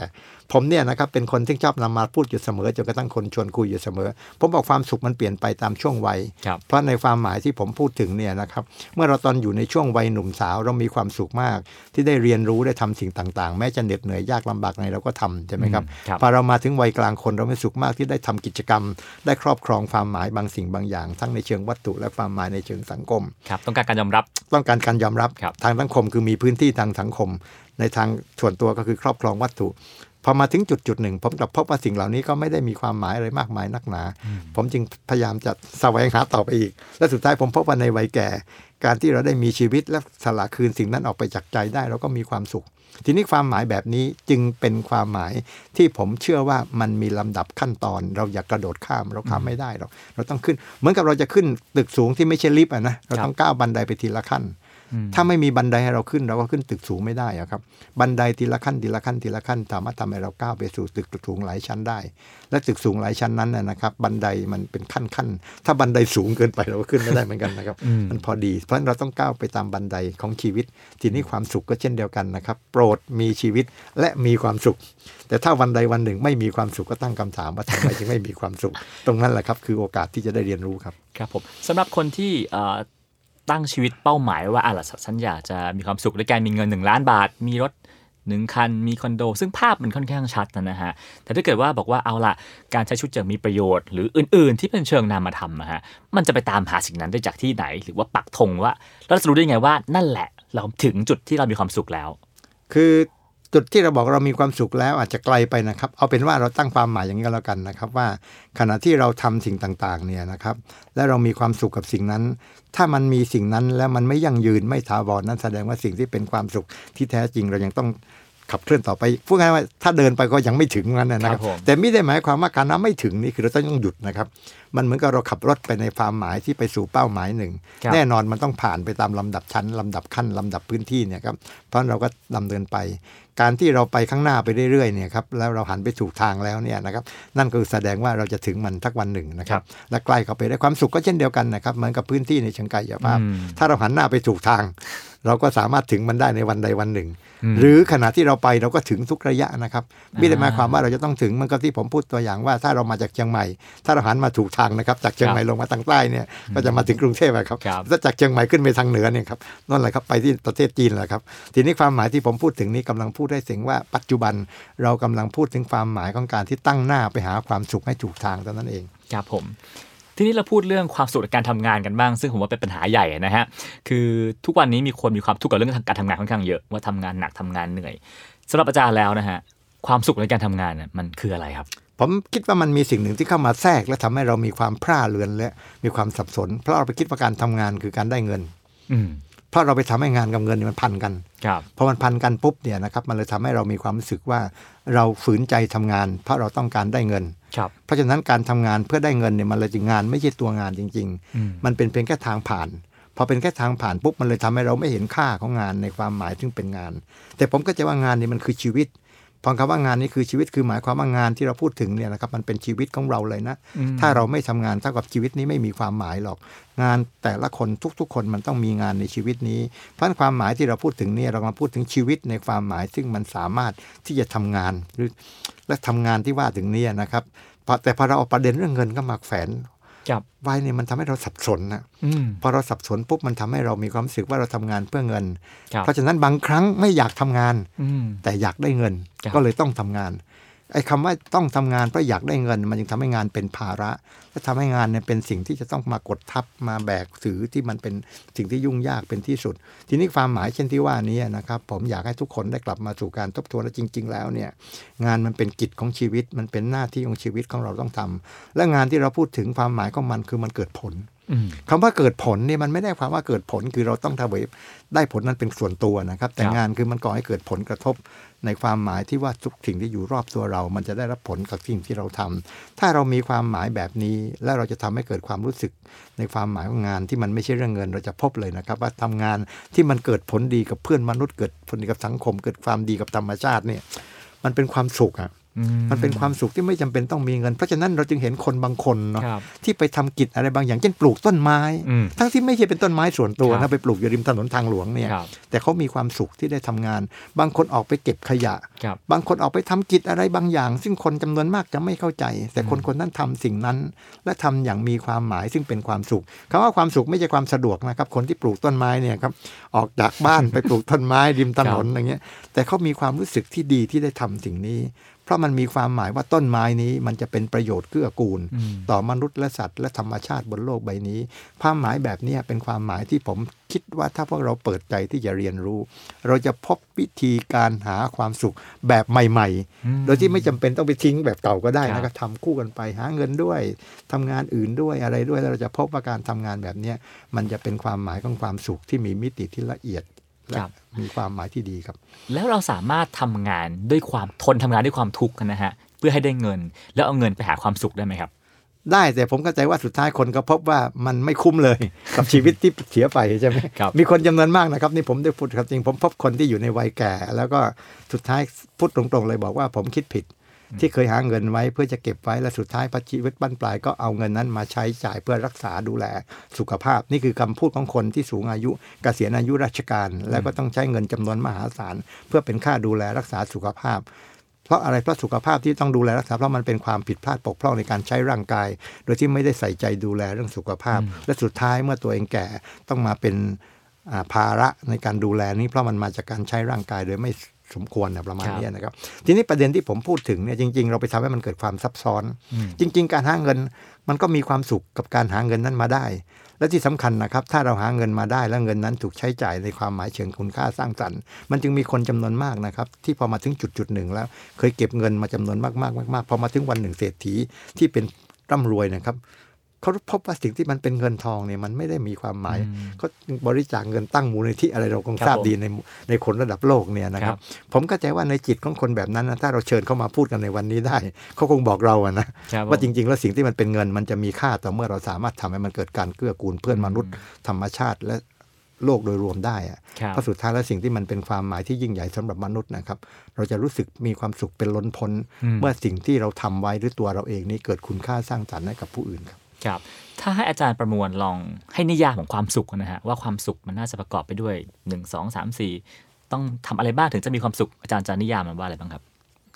ผมเนี่ยนะครับเป็นคนที่ชอบนำมาพูดอยู่เสมอจนกระทั่งคนชวนคุยอยู่เสมอ ผมบอกความสุขมันเปลี่ยนไปตามช่วงวัยครับเพราะในความหมายที่ผมพูดถึงเนี่ยนะครับเมื่อเราตอนอยู่ในช่วงวัยหนุ่มสาวเรามีความสุขมาก ที่ได้เรียนรู้ได้ทำสิ่งต่างๆ แม้จะเหน็ดเหนื่อยยากลำบากไงเราก็ทำใช่ไหมครับอืมครับพอเรามาถึงวัยกลางคนเรามีสุขมากที่ได้ทำกิจกรรม ได้ครอบครองความหมายบางสิ่งบางอย่าง ทั้งในเชิงวัตถุและความหมายในเชิงสังคมครับต้องการการยอมรับ ต้องการการยอมรับครับทางสังคมคือมีพื้นที่ทางสังคม ในทางส่วนตัวก็คือครอบครองวัตถุ พอมาถึงจุดจุดหนึ่ง ผมกลับพบว่าสิ่งเหล่านี้ก็ไม่ได้มีความหมายอะไรมากมายนักหนา ผมจึงพยายามจะแสวงหาต่อไปอีก และสุดท้ายผมพบว่าในวัยแก่ การที่เราได้มีชีวิตและสละคืนสิ่งนั้นออกไปจากใจได้เราก็มีความสุข ทีนี้ความหมายแบบนี้จึงเป็นความหมายที่ผมเชื่อว่ามันมีลำดับขั้นตอน เราอย่ากกระโดดข้ามเราข้ามไม่ได้หรอกเราต้องขึ้น เหมือนกับเราจะขึ้นตึกสูงที่ไม่ใช่ลิฟต์อะนะเราต้องก้าวบันไดไปทีละขั้นอืม ถ้าไม่มีบันไดให้เราขึ้นเราก็ขึ้นตึกสูงไม่ได้อะครับ บันไดทีละขั้นทีละขั้นทีละขั้นสามารถทำให้เราก้าวไปสู่ตึกสูงหลายชั้นได้ และตึกสูงหลายชั้นนั้นนะนะครับ บันไดมันเป็นขั้นขั้นถ้าบันไดสูงเกินไปเราก็ขึ้นไม่ได้เหมือนกันนะครับอืมมันพอดี เพราะฉะนั้นเราต้องก้าวไปตามบันไดของชีวิต ทีนี้ความสุขก็เช่นเดียวกันนะครับ โปรดมีชีวิตและมีความสุข แต่ถ้าวันใดวันหนึ่งไม่มีความสุขก็ตั้งคำถามว่าทำไมจึงไม่มีความสุข ตรงนั้นแหละครับคือโอกาสที่จะได้เรียนรู้ครับครับผมสำหรับคนที่เอ่อ ตั้งชีวิตเป้าหมายว่าอะล่ะฉันอยากจะมีความสุขด้วยการมีเงินหนึ่งล้านบาท มีรถหนึ่งคันมีคอนโด ซึ่งภาพมันค่อนข้างชัดนะฮะ แต่ถ้าเกิดว่าบอกว่าเอาล่ะการใช้ชุดอย่างมีประโยชน์ หรืออื่น ๆ ที่เป็นเชิงนามธรรมนะฮะมันจะไปตามหาสิ่งนั้นได้จากที่ไหน หรือว่าปักธงว่าเราจะรู้ได้ไงว่านั่นแหละ เราถึงจุดที่เรามีความสุขแล้ว คือ จุดที่เราบอกเรามีความสุขแล้วอาจจะไกลไปนะครับ เอาเป็นว่าเราตั้งความหมายอย่างนี้ก็แล้วกันนะครับ ว่าขณะที่เราทำสิ่งต่างๆเนี่ยนะครับ และเรามีความสุขกับสิ่งนั้น ถ้ามันมีสิ่งนั้นแล้วมันไม่ยั่งยืนไม่ถาวรนั่นแสดงว่าสิ่งที่เป็นความสุขที่แท้จริงเรายังต้อง ขับเคลื่อนต่อไปพูดง่ายๆว่าถ้าเดินไปก็ยังไม่ถึงนั้นนะคครัรับบผมแต่ไม่ได้หมายความว่าการน้ำไม่ถึงนี่คือเราต้องหยุดนะครับ มันเหมือนกับเราขับรถไปในความหมายที่ไปสู่เป้าหมายหนึ่งครับแน่นอนมันต้องผ่านไปตามลำดับชั้นลำดับขั้นลำดับพื้นที่เนี่ยครับเพราะเราก็ดำเนินไป การที่เราไปข้างหน้าไปเรื่อยๆเนี่ยครับแล้วเราหันไปถูกทางแล้วเนี่ยนะครับนั่นก็คือแสดงว่าเราจะถึงมันทักวันหนึ่งนะครับและใกล้เข้าไปได้ความสุขก็เช่นเดียวกันนะครับเหมือนกับพื้นที่ในเชิงกายภาพอืมถ้าเราหันหน้าไปถูกทาง เราก็สามารถถึงมันได้ในวันใดวันหนึ่งอืม หรือขณะที่เราไปเราก็ถึงทุกระยะนะครับไม่ได้หมายความว่าเราจะต้องถึงมันก็ที่ผมพูดตัวอย่างว่าถ้าเรามาจากเชียงใหม่ ถ้าเราหันมาถูกทางนะครับ จากเชียงใหม่ลงมาทางใต้เนี่ยก็จะมาถึงกรุงเทพอะครับครับถ้าจากเชียงใหม่ขึ้นไปทางเหนือเนี่ยครับนั่นแหละครับไปที่ประเทศจีนแหละครับทีนี้ความหมายที่ผมพูดถึงนี้กำลังพูดได้ถึงว่าปัจจุบันเรากำลังพูดถึงความหมายของการที่ตั้งหน้าไปหาความสุขให้ถูกทางเท่านั้นเองครับผม ทีนี้เราพูดเรื่องความสุขในการทำงานกันบ้าง ซึ่งผมว่าเป็นปัญหาใหญ่นะฮะคือทุกวันนี้มีคนมีความทุกข์กับเรื่องการทำงานค่อนข้างเยอะว่าทำงานหนักทำงานเหนื่อยสำหรับอาจารย์แล้วนะฮะความสุขในการทำงานเนี่ยมันคืออะไรครับ ผมคิดว่ามันมีสิ่งหนึ่งที่เข้ามาแทรกและทำให้เรามีความพร่าเรือนและมีความสับสน เพราะเราไปคิดว่าการทำงานคือการได้เงิน อืม เพราะเราไปทำให้งานกับเงินเนี่ยมันพันกันครับพอมันพันกันปุ๊บเนี่ยนะครับมันเลยทำให้เรามีความรู้สึกว่าเราฝืนใจทำงาน เพราะเราต้องการได้เงินครับเพราะฉะนั้นการทำงานเพื่อได้เงินเนี่ยมันเลยจึงงานไม่ใช่ตัวงานจริงอืมๆมันเป็นเพียงแค่ทางผ่านพอเป็นแค่ทางผ่านปุ๊บมันเลยทำให้เราไม่เห็นค่าของงานในความหมายซึ่งเป็นงาน แต่ผมก็จะว่างานนี่มันคือชีวิต พอคำว่างานนี้คือชีวิตคือหมายความว่างานที่เราพูดถึงเนี่ยนะครับมันเป็นชีวิตของเราเลยนะอืมถ้าเราไม่ทำงานเท่ากับชีวิตนี้ไม่มีความหมายหรอก งานแต่ละคนทุกๆ คนมันต้องมีงานในชีวิตนี้เพราะฉะนั้นความหมายที่เราพูดถึงเนี่ยเรากำลังพูดถึงชีวิตในความหมาย ซึ่งมันสามารถที่จะทำงานหรือและทำงานที่ว่าถึงเนี่ยนะครับพอแต่พอเราเอาประเด็นเรื่องเงินก็มาแฝงครับ ไว้เนี่ยมันทำให้เราสับสนนะอืมพอเราสับสนปุ๊บมันทำให้เรามีความรู้สึกว่าเราทำงานเพื่อเงินครับเพราะฉะนั้นบางครั้งไม่อยากทำงานอืมแต่อยากได้เงินครับก็เลยต้องทำงาน ไอ้คำว่าต้องทำงานเพราะอยากได้เงิน มันจึงทำให้งานเป็นภาระและทำให้งานเนี่ยเป็นสิ่งที่จะต้องมากดทับมาแบกถือที่มันเป็นสิ่งที่ยุ่งยากเป็นที่สุด ทีนี้ความหมายเช่นที่ว่านี้นะครับ ผมอยากให้ทุกคนได้กลับมาสู่การทบทวนและจริง ๆ แล้วเนี่ยงานมันเป็นกิจของชีวิต มันเป็นหน้าที่ของชีวิตของเราต้องทำและงานที่เราพูดถึงความหมายของมันคือมันเกิดผล คำว่าเกิดผลเนี่ยมันไม่ได้ความว่าเกิดผลคือเราต้องทำไว้ได้ผลนั้นเป็นส่วนตัวนะครับ แต่ครับงานคือมันก่อให้เกิดผลกระทบ ในความหมายที่ว่าทุกสิ่งที่อยู่รอบตัวเรา มันจะได้รับผลกับสิ่งที่เราทำถ้าเรามีความหมายแบบนี้ และเราจะทำให้เกิดความรู้สึก ในความหมายของงานที่มันไม่ใช่เรื่องเงิน เราจะพบเลยนะครับ ว่าทำงานที่มันเกิดผลดีกับเพื่อนมนุษย์เกิดผลดีกับสังคม เกิดความดีกับธรรมชาติเนี่ยมันเป็นความสุขอะอื มันเป็นความสุขที่ไม่จำเป็นต้องมีเงิน เพราะฉะนั้นเราจึงเห็นคนบางคนเนาะครับที่ไปทำกิจอะไรบางอย่างเช่นปลูกต้นไม้อืมทั้งที่ไม่ใช่เป็นต้นไม้ส่วนตัวครันะบไปปลูกอยู่ริมถนนทางหลวงเนี่ยครับแต่เขามีความสุขที่ได้ทำงาน บางคนออกไปเก็บขยะครับบางคนออกไปทำกิจอะไรบางอย่าง ซึ่งคนจำนวนมากจะไม่เข้าใจ แต่คนคนนั้นทำสิ่งนั้น และทำอย่างมีความหมายซึ่งเป็นความสุขคำว่าความสุขไม่ใช่ความสะดวกนะครับคนที่ปลูกต้นไม้เนี่ยครับออกจากบ้านไปปลูกต้นไม้ริมถนนอย่างเงี้ยแต่เขามีความรู้สึกที่ดีที่ได้ทำสิ่งนี้ เพราะมันมีความหมายว่าต้นไม้นี้มันจะเป็นประโยชน์เกื้อกูลอืมต่อมนุษย์และสัตว์ และธรรมชาติบนโลกใบนี้ ความหมายแบบเนี้ยเป็นความหมายที่ผมคิดว่าถ้าพวกเราเปิดใจที่จะเรียนรู้ เราจะพบวิธีการหาความสุขแบบใหม่อืมๆโดยที่ไม่จำเป็นต้องไปทิ้งแบบเก่าก็ได้ครับนะครับทำคู่กันไปหาเงินด้วยทำงานอื่นด้วยอะไรด้วยแล้วเราจะพบว่าการทำงานแบบเนี้ยมันจะเป็นความหมายของความสุขที่มีมิติที่ละเอียด และครับมีความหมายที่ดีครับ แล้วเราสามารถทำงานด้วยความทนทำงานด้วยความทุกข์นะฮะเพื่อให้ได้เงิน แล้วเอาเงินไปหาความสุขได้ไหมครับ ได้แต่ผมเข้าใจว่าสุดท้ายคนก็พบว่ามันไม่คุ้มเลยกับชีวิตที่เสียไปใช่ไหมครับมีคนจำนวนมากนะครับนี่ผมได้พูดครับจริงผมพบคนที่อยู่ในวัยแก่ แล้วก็สุดท้ายพูดตรงๆเลยบอกว่าผมคิดผิด ที่เคยหาเงินไว้เพื่อจะเก็บไว้และสุดท้ายพอชีวิตบั้นปลายก็เอาเงินนั้นมาใช้จ่ายเพื่อรักษาดูแลสุขภาพ นี่คือคำพูดของคนที่สูงอายุเกษียณอายุราชการ แล้วก็ต้องใช้เงินจำนวนมหาศาลเพื่อเป็นค่าดูแลรักษาสุขภาพเพราะอะไรเพราะสุขภาพที่ต้องดูแลรักษาเพราะมันเป็นความผิดพลาดปกพร่องในการใช้ร่างกาย โดยที่ไม่ได้ใส่ใจดูแลเรื่องสุขภาพ และสุดท้ายเมื่อตัวเองแก่ต้องมาเป็นอ่าภาระในการดูแลนี้เพราะมันมาจากการใช้ร่างกายโดยไม่ สมควรนะประมาณครับเนี้ยนะครับ ทีนี้ประเด็นที่ผมพูดถึงเนี่ยจริง ๆ เราไปทำให้มันเกิดความซับซ้อนอืมจริง ๆ การหาเงินมันก็มีความสุขกับการหาเงินนั้นมาได้ และที่สำคัญนะครับ ถ้าเราหาเงินมาได้แล้วเงินนั้นถูกใช้จ่ายในความหมายเชิงคุณค่าสร้างสรรค์ มันจึงมีคนจำนวนมากนะครับ ที่พอมาถึงจุดจุดๆหนึ่งแล้ว เคยเก็บเงินมาจำนวนมากๆมากๆพอมาถึงวันหนึ่งเศรษฐีที่เป็นร่ำรวยนะครับ เขาพบว่าสิ่งที่มันเป็นเงินทองเนี่ยมันไม่ได้มีความหมายอืมเขาบริจาคเงินตั้งมูลนิธิอะไรเราคงครับทราบผมดีในในคนระดับโลกเนี่ยนะครับ ผมเข้าใจว่าในจิตของคนแบบนั้นนะถ้าเราเชิญเขามาพูดกันในวันนี้ได้เขาคงบอกเราอะนะครับผมว่าจริง ๆ แล้วสิ่งที่มันเป็นเงินมันจะมีค่าต่อเมื่อเราสามารถทำให้มันเกิดการเกื้อกูลเพื่อนมนุษย์ธรรมชาติและโลกโดยรวมได้อะครับเพราะสุดท้ายแล้วสิ่งที่มันเป็นความหมายที่ยิ่งใหญ่สำหรับมนุษย์นะครับ เราจะรู้สึกมีความสุขเป็นล้นพ้นอืมเมื่อสิ่งที่เราทำไว้หรือตัวเราเองนี้เกิดคุณค่าสร้างสรรค์ให้กับผู้อื่นครับ ครับ ถ้าให้อาจารย์ประมวลลองให้นิยามของความสุขนะฮะว่าความสุขมันน่าจะประกอบไปด้วย 1 2 3 4 ต้องทำอะไรบ้างถึงจะมีความสุขอาจารย์จะนิยามมันว่าอะไรบ้างครับ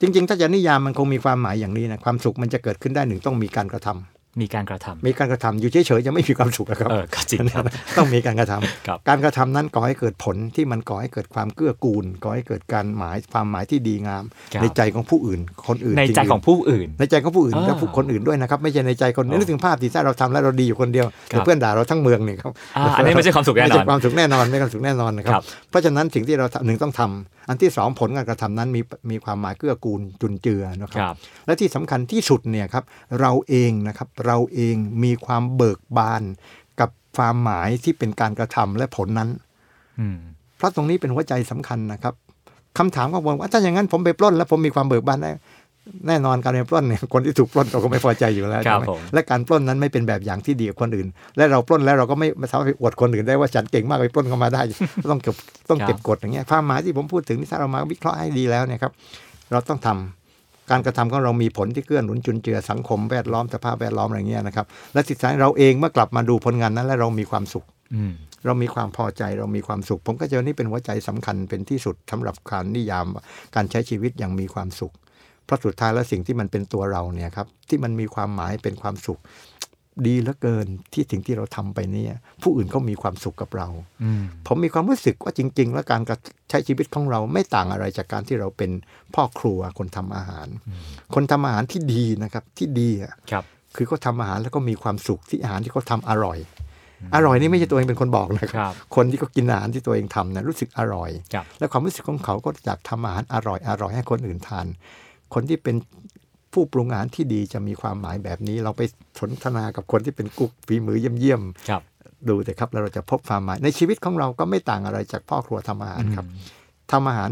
จริง ๆ ถ้าจะนิยามมันคงมีความหมายอย่างนี้นะความสุขมันจะเกิดขึ้นได้หนึ่งต้องมีการกระทำ มีการกระทำมีการกระทำอยู่เฉยๆจะไม่มีความสุขอะครับเออก็จริงครับต้องมีการกระทำครับการกระทำนั้นก่อให้เกิดผลที่มันก่อให้เกิดความเกื้อกูลก่อให้เกิดการหมายความหมายที่ดีงามครับในใจของผู้อื่น คนอื่นในใจสิ่ของผู้อื่น ในใจของผู้อื่นอ่าและผู้คนอื่นด้วยนะครับ ไม่ใช่ในใจคนอ๋อนึกถึงภาพที่ถ้าเราทำแล้วเราดีอยู่คนเดียวครัแต่บเพื่อนด่าเราทั้งเมืองนี่ครับอ่าอันนี้ไม่ใช่ความสุขแน่นอนไม่ใช่ความสุขแน่นอนไม่ใช่ความสุขแน่นอนนะคครัรับบเพราะฉะนั้นสิ่งที่เราทำหนึ่งต้องทำ อันที่สองผลการกระทำนั้นมีมีความหมายเกื้อกูลจุนเจือนะคครับรับและที่สำคัญที่สุดเนี่ยครับเราเองนะครับเราเองมีความเบิกบานกับความหมายที่เป็นการกระทำและผลนั้นอืมเพราะตรงนี้เป็นหัวใจสำคัญนะครับคำถามของผมว่าถ้าอย่างนั้นผมไปปล้น แล้วผมมีความเบิกบานได้ แน่นอนการไปปล้นเนี่ยคนที่ถูกปล้นเขาก็ไม่พอใจอยู่แล้วครัใช่บไหมผมและการปล้นนั้นไม่เป็นแบบอย่างที่ดีกับคนอื่น และเราปล้นแล้วเราก็ไม่ไม่สามารถไปอวดคนอื่นได้ว่าฉันเก่งมากไปปล้นเข้ามาได้ ต้องเก็บต้องเก็บกฎอย่างเงี้ยความหมายที่ผมพูดถึงนี่ถ้าเรามาวิเคราะห์ให้ดีแล้วเนี่ยครับเราต้องทำการกระทำของเรามีผลที่เกื้อหนุนจุนเจือสังคมแวดล้อมสภาพแวดล้อมอะไรเงี้ยนะครับและสุดท้ายเราเองเมื่อกลับมาดูผลงานนั้น และเรามีความสุขอืมเรามีความพอใจเรามีความสุข ผมก็เจอนี่เป็นหัวใจสำคัญเป็นที่สุดสำหรับการนิยามการใช้ชีวิตอย่างมีความสุข เพราะสุดท้ายแล้วสิ่งที่มันเป็นตัวเราเนี่ยครับที่มันมีความหมายเป็นความสุข ดีเหลือเกินที่สิ่งที่เราทำไปเนี่ยผู้อื่นก็มีความสุขกับเราอืมผมมีความรู้สึกว่าจริง ๆ แล้วการใช้ชีวิตของเราไม่ต่างอะไรจากการที่เราเป็นพ่อครัวคนทำอาหาร คนทำอาหารที่ดีนะครับที่ดีอะครับคือเขาทำอาหารแล้วก็มีความสุขที่อาหารที่เขาทำอร่อยอร่อยนี่ไม่ใช่ตัวเองเป็นคนบอกนะคครัรับ คนที่เขากินอาหารที่ตัวเองทำนะรู้สึกอร่อยครับและความรู้สึกของเขาก็อยากทำอาหารอร่อยอร่อยให้คนอื่นทาน คนที่เป็นผู้ปรุงอาหารที่ดีจะมีความหมายแบบนี้ เราไปสนทนากับคนที่เป็นกุ๊กฝีมือเยี่ยมครับๆดูแต่ครับแล้วเราจะพบความหมาย ในชีวิตของเราก็ไม่ต่างอะไรจากพ่อครัวทำอาหารครับทำอาหาร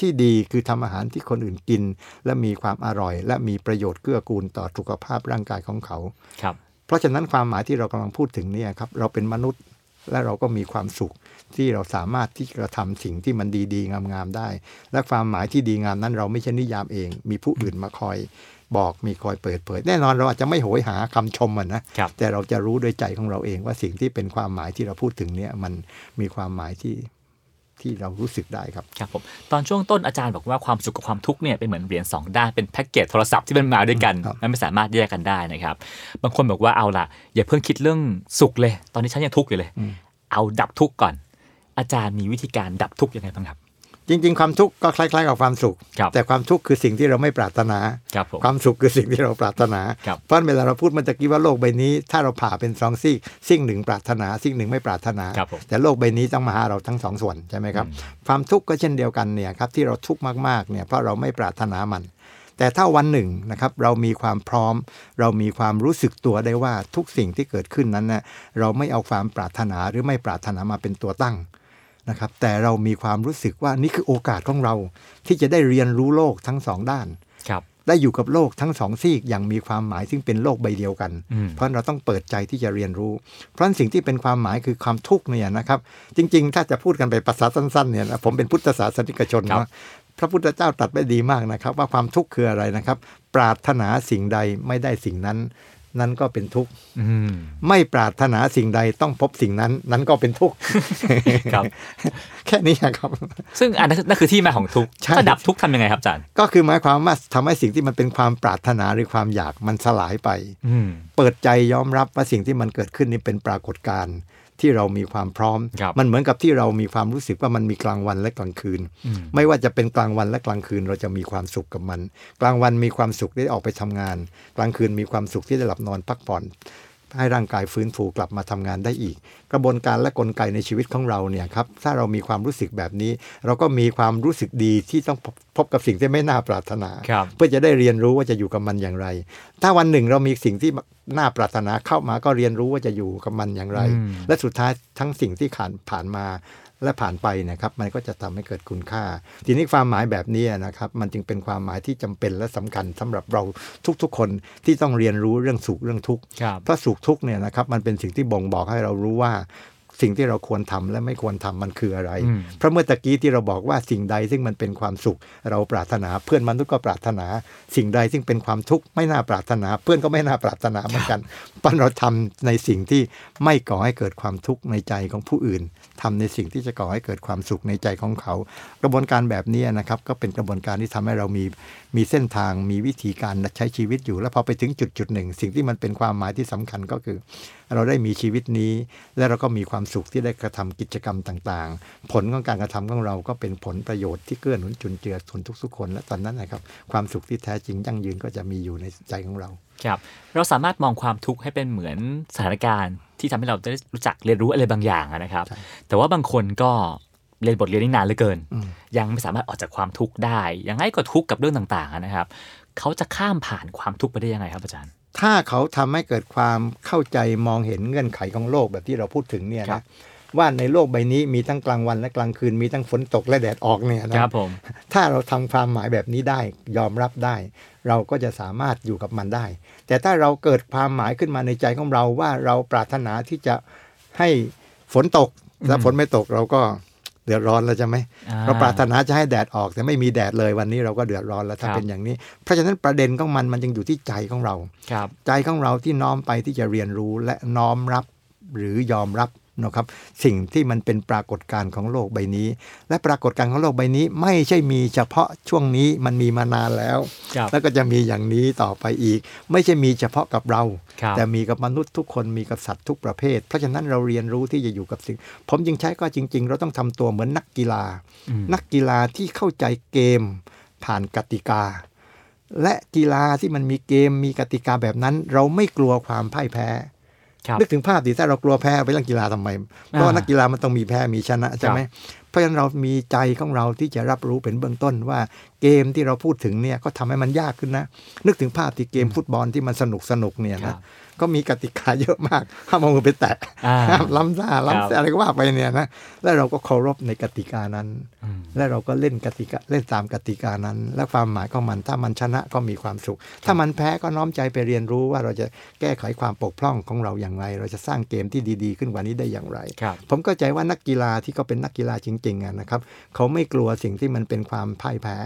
ที่ดีคือทำอาหารที่คนอื่นกิน และมีความอร่อย และมีประโยชน์เกื้อกูลต่อสุขภาพร่างกายของเขาครับ เพราะฉะนั้นความหมายที่เรากำลังพูดถึงเนี่ยครับ เราเป็นมนุษย์และเราก็มีความสุข ที่เราสามารถที่จะทำสิ่งที่มันดีๆ งามๆได้ และความหมายที่ดีงามนั้น เราไม่ใช่นิยามเอง มีผู้อื่นมาคอยบอกมีคอยเปิดเผย แน่นอนเราอาจจะไม่โหยหาคำชมมันนะครับแต่เราจะรู้โดยใจของเราเองว่าสิ่งที่เป็นความหมายที่เราพูดถึงเนี่ยมันมีความหมายที่ที่เรารู้สึกได้ครับ ครับผม ตอนช่วงต้นอาจารย์บอกว่าความสุขกับความทุกข์เนี่ยเป็นเหมือนเหรียญสองด้านเป็นแพ็กเกจโทรศัพท์ที่มันมาด้วยกันครับมันไม่สามารถแยกกันได้นะครับ บางคนบอกว่าเอาล่ะ อย่าเพิ่งคิดเรื่องสุขเลย ตอนนี้ฉันยังทุกข์อยู่เลย เอาดับทุกข์ก่อน อาจารย์มีวิธีการดับทุกข์ยังไงบ้างครับ จริง ๆ ความทุกข์ก็คล้าย ๆ กับความสุขครับแต่ความทุกข์คือสิ่งที่เราไม่ปรารถนาครับผมความสุขคือสิ่งที่เราปรารถนาครับเพราะเวลาเราพูดเมื่อตะกี้ว่าโลกใบนี้ ถ้าเราผ่าเป็นสองซีกซีกหนึ่งปรารถนาซีกหนึ่งไม่ปรารถนาครับผมแต่โลกใบนี้ต้องมาหาเราทั้งสองส่วนใช่ไหมครับความทุกข์ก็เช่นเดียวกันเนี่ยครับที่เราทุกข์มากๆเนี่ยเพราะเราไม่ปรารถนามันแต่ถ้าวันหนึ่งนะครับเรามีความพร้อม เรามีความรู้สึกตัวได้ว่าทุกสิ่งที่เกิดขึ้นนั้นนะเราไม่เอาความปรารถนาหรือไม่ปรารถนามาเป็นตัวตั้ง นะครับแต่เรามีความรู้สึกว่านี่คือโอกาสของเรา ที่จะได้เรียนรู้โลกทั้งสองด้านครับได้อยู่กับโลกทั้งสองซีกอย่างมีความหมายซึ่งเป็นโลกใบเดียวกันอืมเพราะเราต้องเปิดใจที่จะเรียนรู้ เพราะฉะนั้นสิ่งที่เป็นความหมายคือความทุกข์เนี่ยนะครับ จริง ๆ ถ้าจะพูดกันไปภาษาสั้นๆเนี่ยนะผมเป็นพุทธศาสนิกชนครับนะพระพุทธเจ้าตรัสไว้ดีมากนะครับ ว่าความทุกข์คืออะไรนะครับ ปรารถนาสิ่งใดไม่ได้สิ่งนั้น นั้นก็เป็นทุกข์อืมไม่ปรารถนาสิ่งใดต้องพบสิ่งนั้น นั้นก็เป็นทุกข์ครับ แค่นี้ครับ ซึ่งอันนั้นนั่นคือที่มาของทุกข์ใช่ถ้าดับทุกข์ทำยังไงครับอาจารย์ก็คือหมายความว่าทำให้สิ่งที่มันเป็นความปรารถนาหรือความอยากมันสลายไปอืมเปิดใจยอมรับว่าสิ่งที่มันเกิดขึ้นนี่เป็นปรากฏการณ์ ที่เรามีความพร้อมครับมันเหมือนกับที่เรามีความรู้สึกว่ามันมีกลางวันและกลางคืนอืมไม่ว่าจะเป็นกลางวันและกลางคืนเราจะมีความสุขกับมัน กลางวันมีความสุขได้ออกไปทำงาน กลางคืนมีความสุขที่ได้หลับนอนพักผ่อน ให้ร่างกายฟื้นฟูกลับมาทำงานได้อีก กระบวนการและกลไกในชีวิตของเราเนี่ยครับถ้าเรามีความรู้สึกแบบนี้ เราก็มีความรู้สึกดีที่ต้องพบพบกับสิ่งที่ไม่น่าปรารถนาครับเพื่อจะได้เรียนรู้ว่าจะอยู่กับมันอย่างไร ถ้าวันหนึ่งเรามีสิ่งที่น่าปรารถนาเข้ามาก็เรียนรู้ว่าจะอยู่กับมันอย่างไรอืมและสุดท้ายทั้งสิ่งที่ผ่านผ่านมา และผ่านไปนะครับ มันก็จะทำให้เกิดคุณค่า ทีนี้ความหมายแบบนี้นะครับ มันจึงเป็นความหมายที่จำเป็นและสำคัญสำหรับเราทุกๆ คนที่ต้องเรียนรู้เรื่องสุขเรื่องทุกข์ครับเพราะสุขทุกข์เนี่ยนะครับมันเป็นสิ่งที่บ่งบอกให้เรารู้ว่า สิ่งที่เราควรทำและไม่ควรทำมันคืออะไรอืมเพราะเมื่อตะกี้ที่เราบอกว่าสิ่งใดซึ่งมันเป็นความสุข เราปรารถนาเพื่อนมนุษย์ก็ปรารถนา สิ่งใดซึ่งเป็นความทุกข์ไม่น่าปรารถนา เพื่อนก็ไม่น่าปรารถนาเหมือนกันเพราะเราทำในสิ่งที่ไม่ก่อให้เกิดความทุกข์ในใจของผู้อื่นทำในสิ่งที่จะก่อให้เกิดความสุขในใจของเขา กระบวนการแบบนี้นะครับ ก็เป็นกระบวนการที่ทำให้เรามีมีเส้นทางมีวิธีการใช้ชีวิตอยู่ แล้วพอไปถึงจุดจุดหนึ่ง สิ่งที่มันเป็นความหมายที่สำคัญก็คือ เราได้มีชีวิตนี้และเราก็มีความสุขที่ได้กระทำกิจกรรมต่างๆ ผลของการกระทำของเราก็เป็นผลประโยชน์ที่เกื้อหนุนจุนเจือคนทุกๆคน และตอนนั้นนะครับความสุขที่แท้จริงยั่งยืนก็จะมีอยู่ในใจของเราครับเราสามารถมองความทุกข์ให้เป็นเหมือนสถานการณ์ ที่ทำให้เราได้รู้จักเรียนรู้อะไรบางอย่างอะนะครับ แต่ว่าบางคนก็เรียนบทเรียนนี้นานเหลือเกินอืมยังไม่สามารถออกจากความทุกข์ได้ ยังไงก็ทุกข์กับเรื่องต่างๆอะนะครับ เขาจะข้ามผ่านความทุกข์ไปได้ยังไงครับอาจารย์ ถ้าเขาทำให้เกิดความเข้าใจมองเห็นเงื่อนไขของโลกแบบที่เราพูดถึงเนี่ยครันะบว่าในโลกใบนี้มีทั้งกลางวันและกลางคืนมีทั้งฝนตกและแดดออกเนี่ยนะครับผมถ้าเราทำความหมายแบบนี้ได้ยอมรับได้ เราก็จะสามารถอยู่กับมันได้ แต่ถ้าเราเกิดความหมายขึ้นมาในใจของเราว่าเราปรารถนาที่จะให้ฝนตกถ้าฝนไม่ตกเราก็ เดือดร้อนแล้วใช่ไหมอ่าเราปรารถนาจะให้แดดออก แต่ไม่มีแดดเลยวันนี้เราก็เดือดร้อนแล้วถ้าครับเป็นอย่างนี้ เพราะฉะนั้นประเด็นของมันมันจึงอยู่ที่ใจของเราครับใจของเราที่น้อมไปที่จะเรียนรู้และน้อมรับหรือยอมรับ นะครับสิ่งที่มันเป็นปรากฏการณ์ของโลกใบนี้ และปรากฏการณ์ของโลกใบนี้ ไม่ใช่มีเฉพาะช่วงนี้มันมีมานานแล้วครับแล้วก็จะมีอย่างนี้ต่อไปอีก ไม่ใช่มีเฉพาะกับเราครับแต่มีกับมนุษย์ทุกคนมีกับสัตว์ทุกประเภท เพราะฉะนั้นเราเรียนรู้ที่จะอยู่กับสิ่ง ผมจึงใช้ก็จริง ๆ เราต้องทำตัวเหมือนนักกีฬาอืมนักกีฬาที่เข้าใจเกมผ่านกติกา และกีฬาที่มันมีเกมมีกติกาแบบนั้น เราไม่กลัวความพ่ายแพ้ครับ นึกถึงภาพดิถ้าเรากลัวแพ้ไปเล่นกีฬาทำไม เพราะว่านักกีฬามันต้องมีแพ้มีชนะใช่ไหมเพราะฉะนั้นเรามีใจของเราที่จะรับรู้เป็นเบื้องต้นว่าเกมที่เราพูดถึงเนี่ยก็ทำให้มันยากขึ้นนะ นึกถึงภาพที่เกมฟุตบอลที่มันสนุกสนุกๆเนี่ยครันะบ ก็มีกติกาเยอะมากห้ามเอามือไปแตะอ่าห้ามล้ำหน้าครับล้ำอะไรก็ว่าไปเนี่ยนะแล้วเราก็เคารพในกติกานั้นอืมและเราก็เล่นกติกาเล่นตามกติกานั้น และความหมายของมันถ้ามันชนะก็มีความสุข ถ้ามันแพ้ก็น้อมใจไปเรียนรู้ว่าเราจะแก้ไขความปกพร่องของเราอย่างไร เราจะสร้างเกมที่ดี ๆ ขึ้นกว่านี้ได้อย่างไรครับผมก็ใจว่านักกีฬาที่เขาเป็นนักกีฬาจริงๆอะนะครับ เขาไม่กลัวสิ่งที่มันเป็นความพ่ายแพ้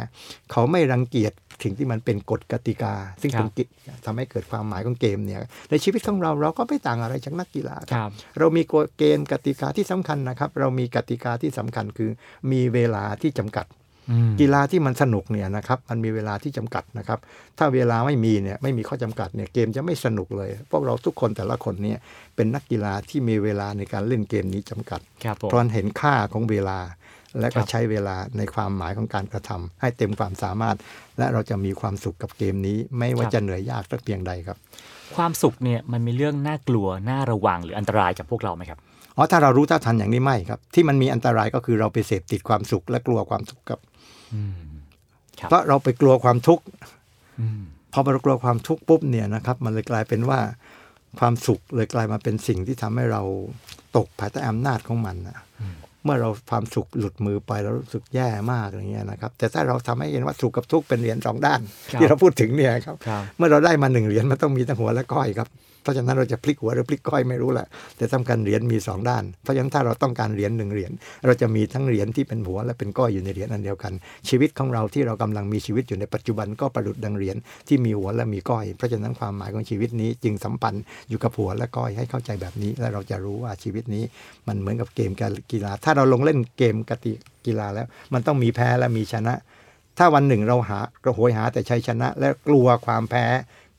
เขาไม่รังเกียจสิ่งที่มันเป็นกฎกติกา ซึ่งครับเป็นกิทำให้เกิดความหมายของเกมเนี่ยในชีวิตของเราเราก็ไม่ต่างอะไรจากนักกีฬาคครับรับ เรามีกฎเกณฑ์กติกาที่สำคัญนะครับ เรามีกติกาที่สำคัญคือมีเวลาที่จำกัดอืมกีฬาที่มันสนุกเนี่ยนะครับมันมีเวลาที่จำกัดนะครับ ถ้าเวลาไม่มีเนี่ยไม่มีข้อจำกัดเนี่ยเกมจะไม่สนุกเลย พวกเราทุกคนแต่ละคนเนี่ยเป็นนักกีฬาที่มีเวลาในการเล่นเกมนี้จำกัดครับผมเพราะเห็นค่าของเวลาและครัก็บใช้เวลาในความหมายของการกระทำให้เต็มความสามารถ และเราจะมีความสุขกับเกมนี้ ไม่ว่าจะเหนื่อยยากสักเพียงใดครับ ความสุขเนี่ยมันมีเรื่องน่ากลัวน่าระวังหรืออันตรายกับพวกเราไหมครับอ๋อถ้าเรารู้เท่าทันอย่างนี้ไม่ครับ ที่มันมีอันตรายก็คือเราไปเสพติดความสุขและกลัวความทุกข์ครับอืมครับเพราะเราไปกลัวความทุกข์อืมพอเรากลัวความทุกข์ปุ๊บเนี่ยนะครับ มันเลยกลายเป็นว่าความสุขเลยกลายมาเป็นสิ่งที่ทำให้เราตกภายใต้อำนาจของมันนะ เมื่อเราความสุขหลุดมือไปเรารู้สึกแย่มากอย่างเงี้ยนะครับ แต่ถ้าเราทำให้เห็นว่าสุขกับทุกข์เป็นเหรียญสองด้านครับที่เราพูดถึงเนี่ยครับครับ เมื่อเราได้มาหนึ่งเหรียญมันต้องมีทั้งหัวและก้อยครับเพราะฉะนั้นเราจะพลิกหัวหรือพลิกก้อยไม่รู้แหละ แต่สำคัญเหรียญมีสองด้าน เพราะฉะนั้นถ้าเราต้องการเหรียญหนึ่งเหรียญเราจะมีทั้งเหรียญที่เป็นหัวและเป็นก้อยอยู่ในเหรียญอันเดียวกัน ชีวิตของเราที่เรากำลังมีชีวิตอยู่ในปัจจุบันก็ประดุดดังเหรียญที่มีหัวและมีก้อย เพราะฉะนั้นความหมายของชีวิตนี้จึงสัมพันธ์อยู่กับหัวและก้อยให้เข้าใจแบบนี้ และเราจะรู้ว่าชีวิตนี้มันเหมือนกับเกมการกีฬา ถ้าเราลงเล่นเกมกติกีฬาแล้ว มันต้องมีแพ้และมีชนะ ถ้าวันหนึ่งเราหากระโหยหาแต่ชัยชนะ และกลัวความแพ้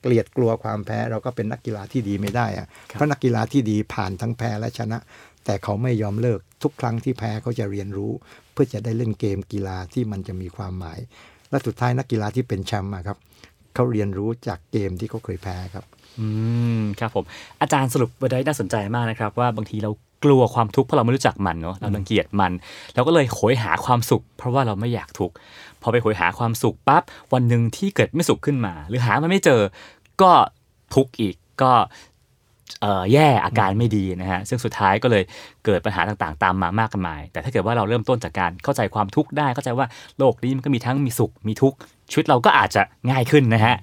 เกลียดกลัวความแพ้เราก็เป็นนักกีฬาที่ดีไม่ได้อะครับเพราะนักกีฬาที่ดีผ่านทั้งแพ้และชนะ แต่เขาไม่ยอมเลิกทุกครั้งที่แพ้เขาจะเรียนรู้ เพื่อจะได้เล่นเกมกีฬาที่มันจะมีความหมาย และสุดท้ายนักกีฬาที่เป็นแชมป์อะครับเขาเรียนรู้จากเกมที่เขาเคยแพ้ครับ อืมครับผมอาจารย์สรุปไว้ได้น่าสนใจมากนะครับ ว่าบางทีเรา กลัวความทุกข์เพราะเราไม่รู้จักมันเนาะเรารังเกียจมันเราก็เลยโหยหาความสุข เพราะว่าเราไม่อยากทุกข์พอไปโหยหาความสุขปั๊บวันหนึ่งที่เกิดไม่สุขขึ้นมา หรือหามันไม่เจอก็ทุกข์อีกก็เอ่อแย่อาการไม่ดีนะฮะซึ่งสุดท้ายก็เลยเกิดปัญหาต่างๆ ตามมามากมาย แต่ถ้าเกิดว่าเราเริ่มต้นจากการเข้าใจความทุกข์ได้เข้าใจว่าโลกนี้มันก็มีทั้งมีสุขมีทุกข์ชีวิตเราก็อาจจะง่ายขึ้นนะฮะ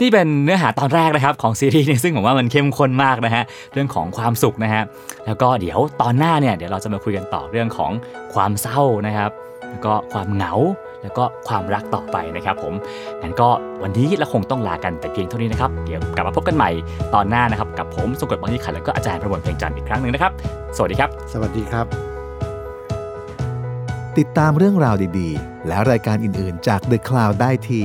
ที่เป็นเนื้อหาตอนแรกนะครับของซีรีส์นี้ซึ่งผมว่ามันเข้มข้นมากนะฮะเรื่องของความสุขนะฮะแล้วก็เดี๋ยวตอนหน้าเนี่ยเดี๋ยวเราจะมาคุยกันต่อเรื่องของความเศร้านะครับแล้วก็ความเหงาแล้วก็ความรักต่อไปนะครับผมงั้นก็วันนี้เราคงต้องลากันแต่เพียงเท่านี้นะครับ เดี๋ยวกลับมาพบกันใหม่ตอนหน้านะครับ กับผมสงกรดบางยี่ขันแล้วก็อาจารย์ประมวลเพลงจันทร์อีกครั้งหนึ่งนะครับ สวัสดีครับ สวัสดีครับ ติดตามเรื่องราวดีๆ และรายการอื่นๆจาก The Cloud ได้ที่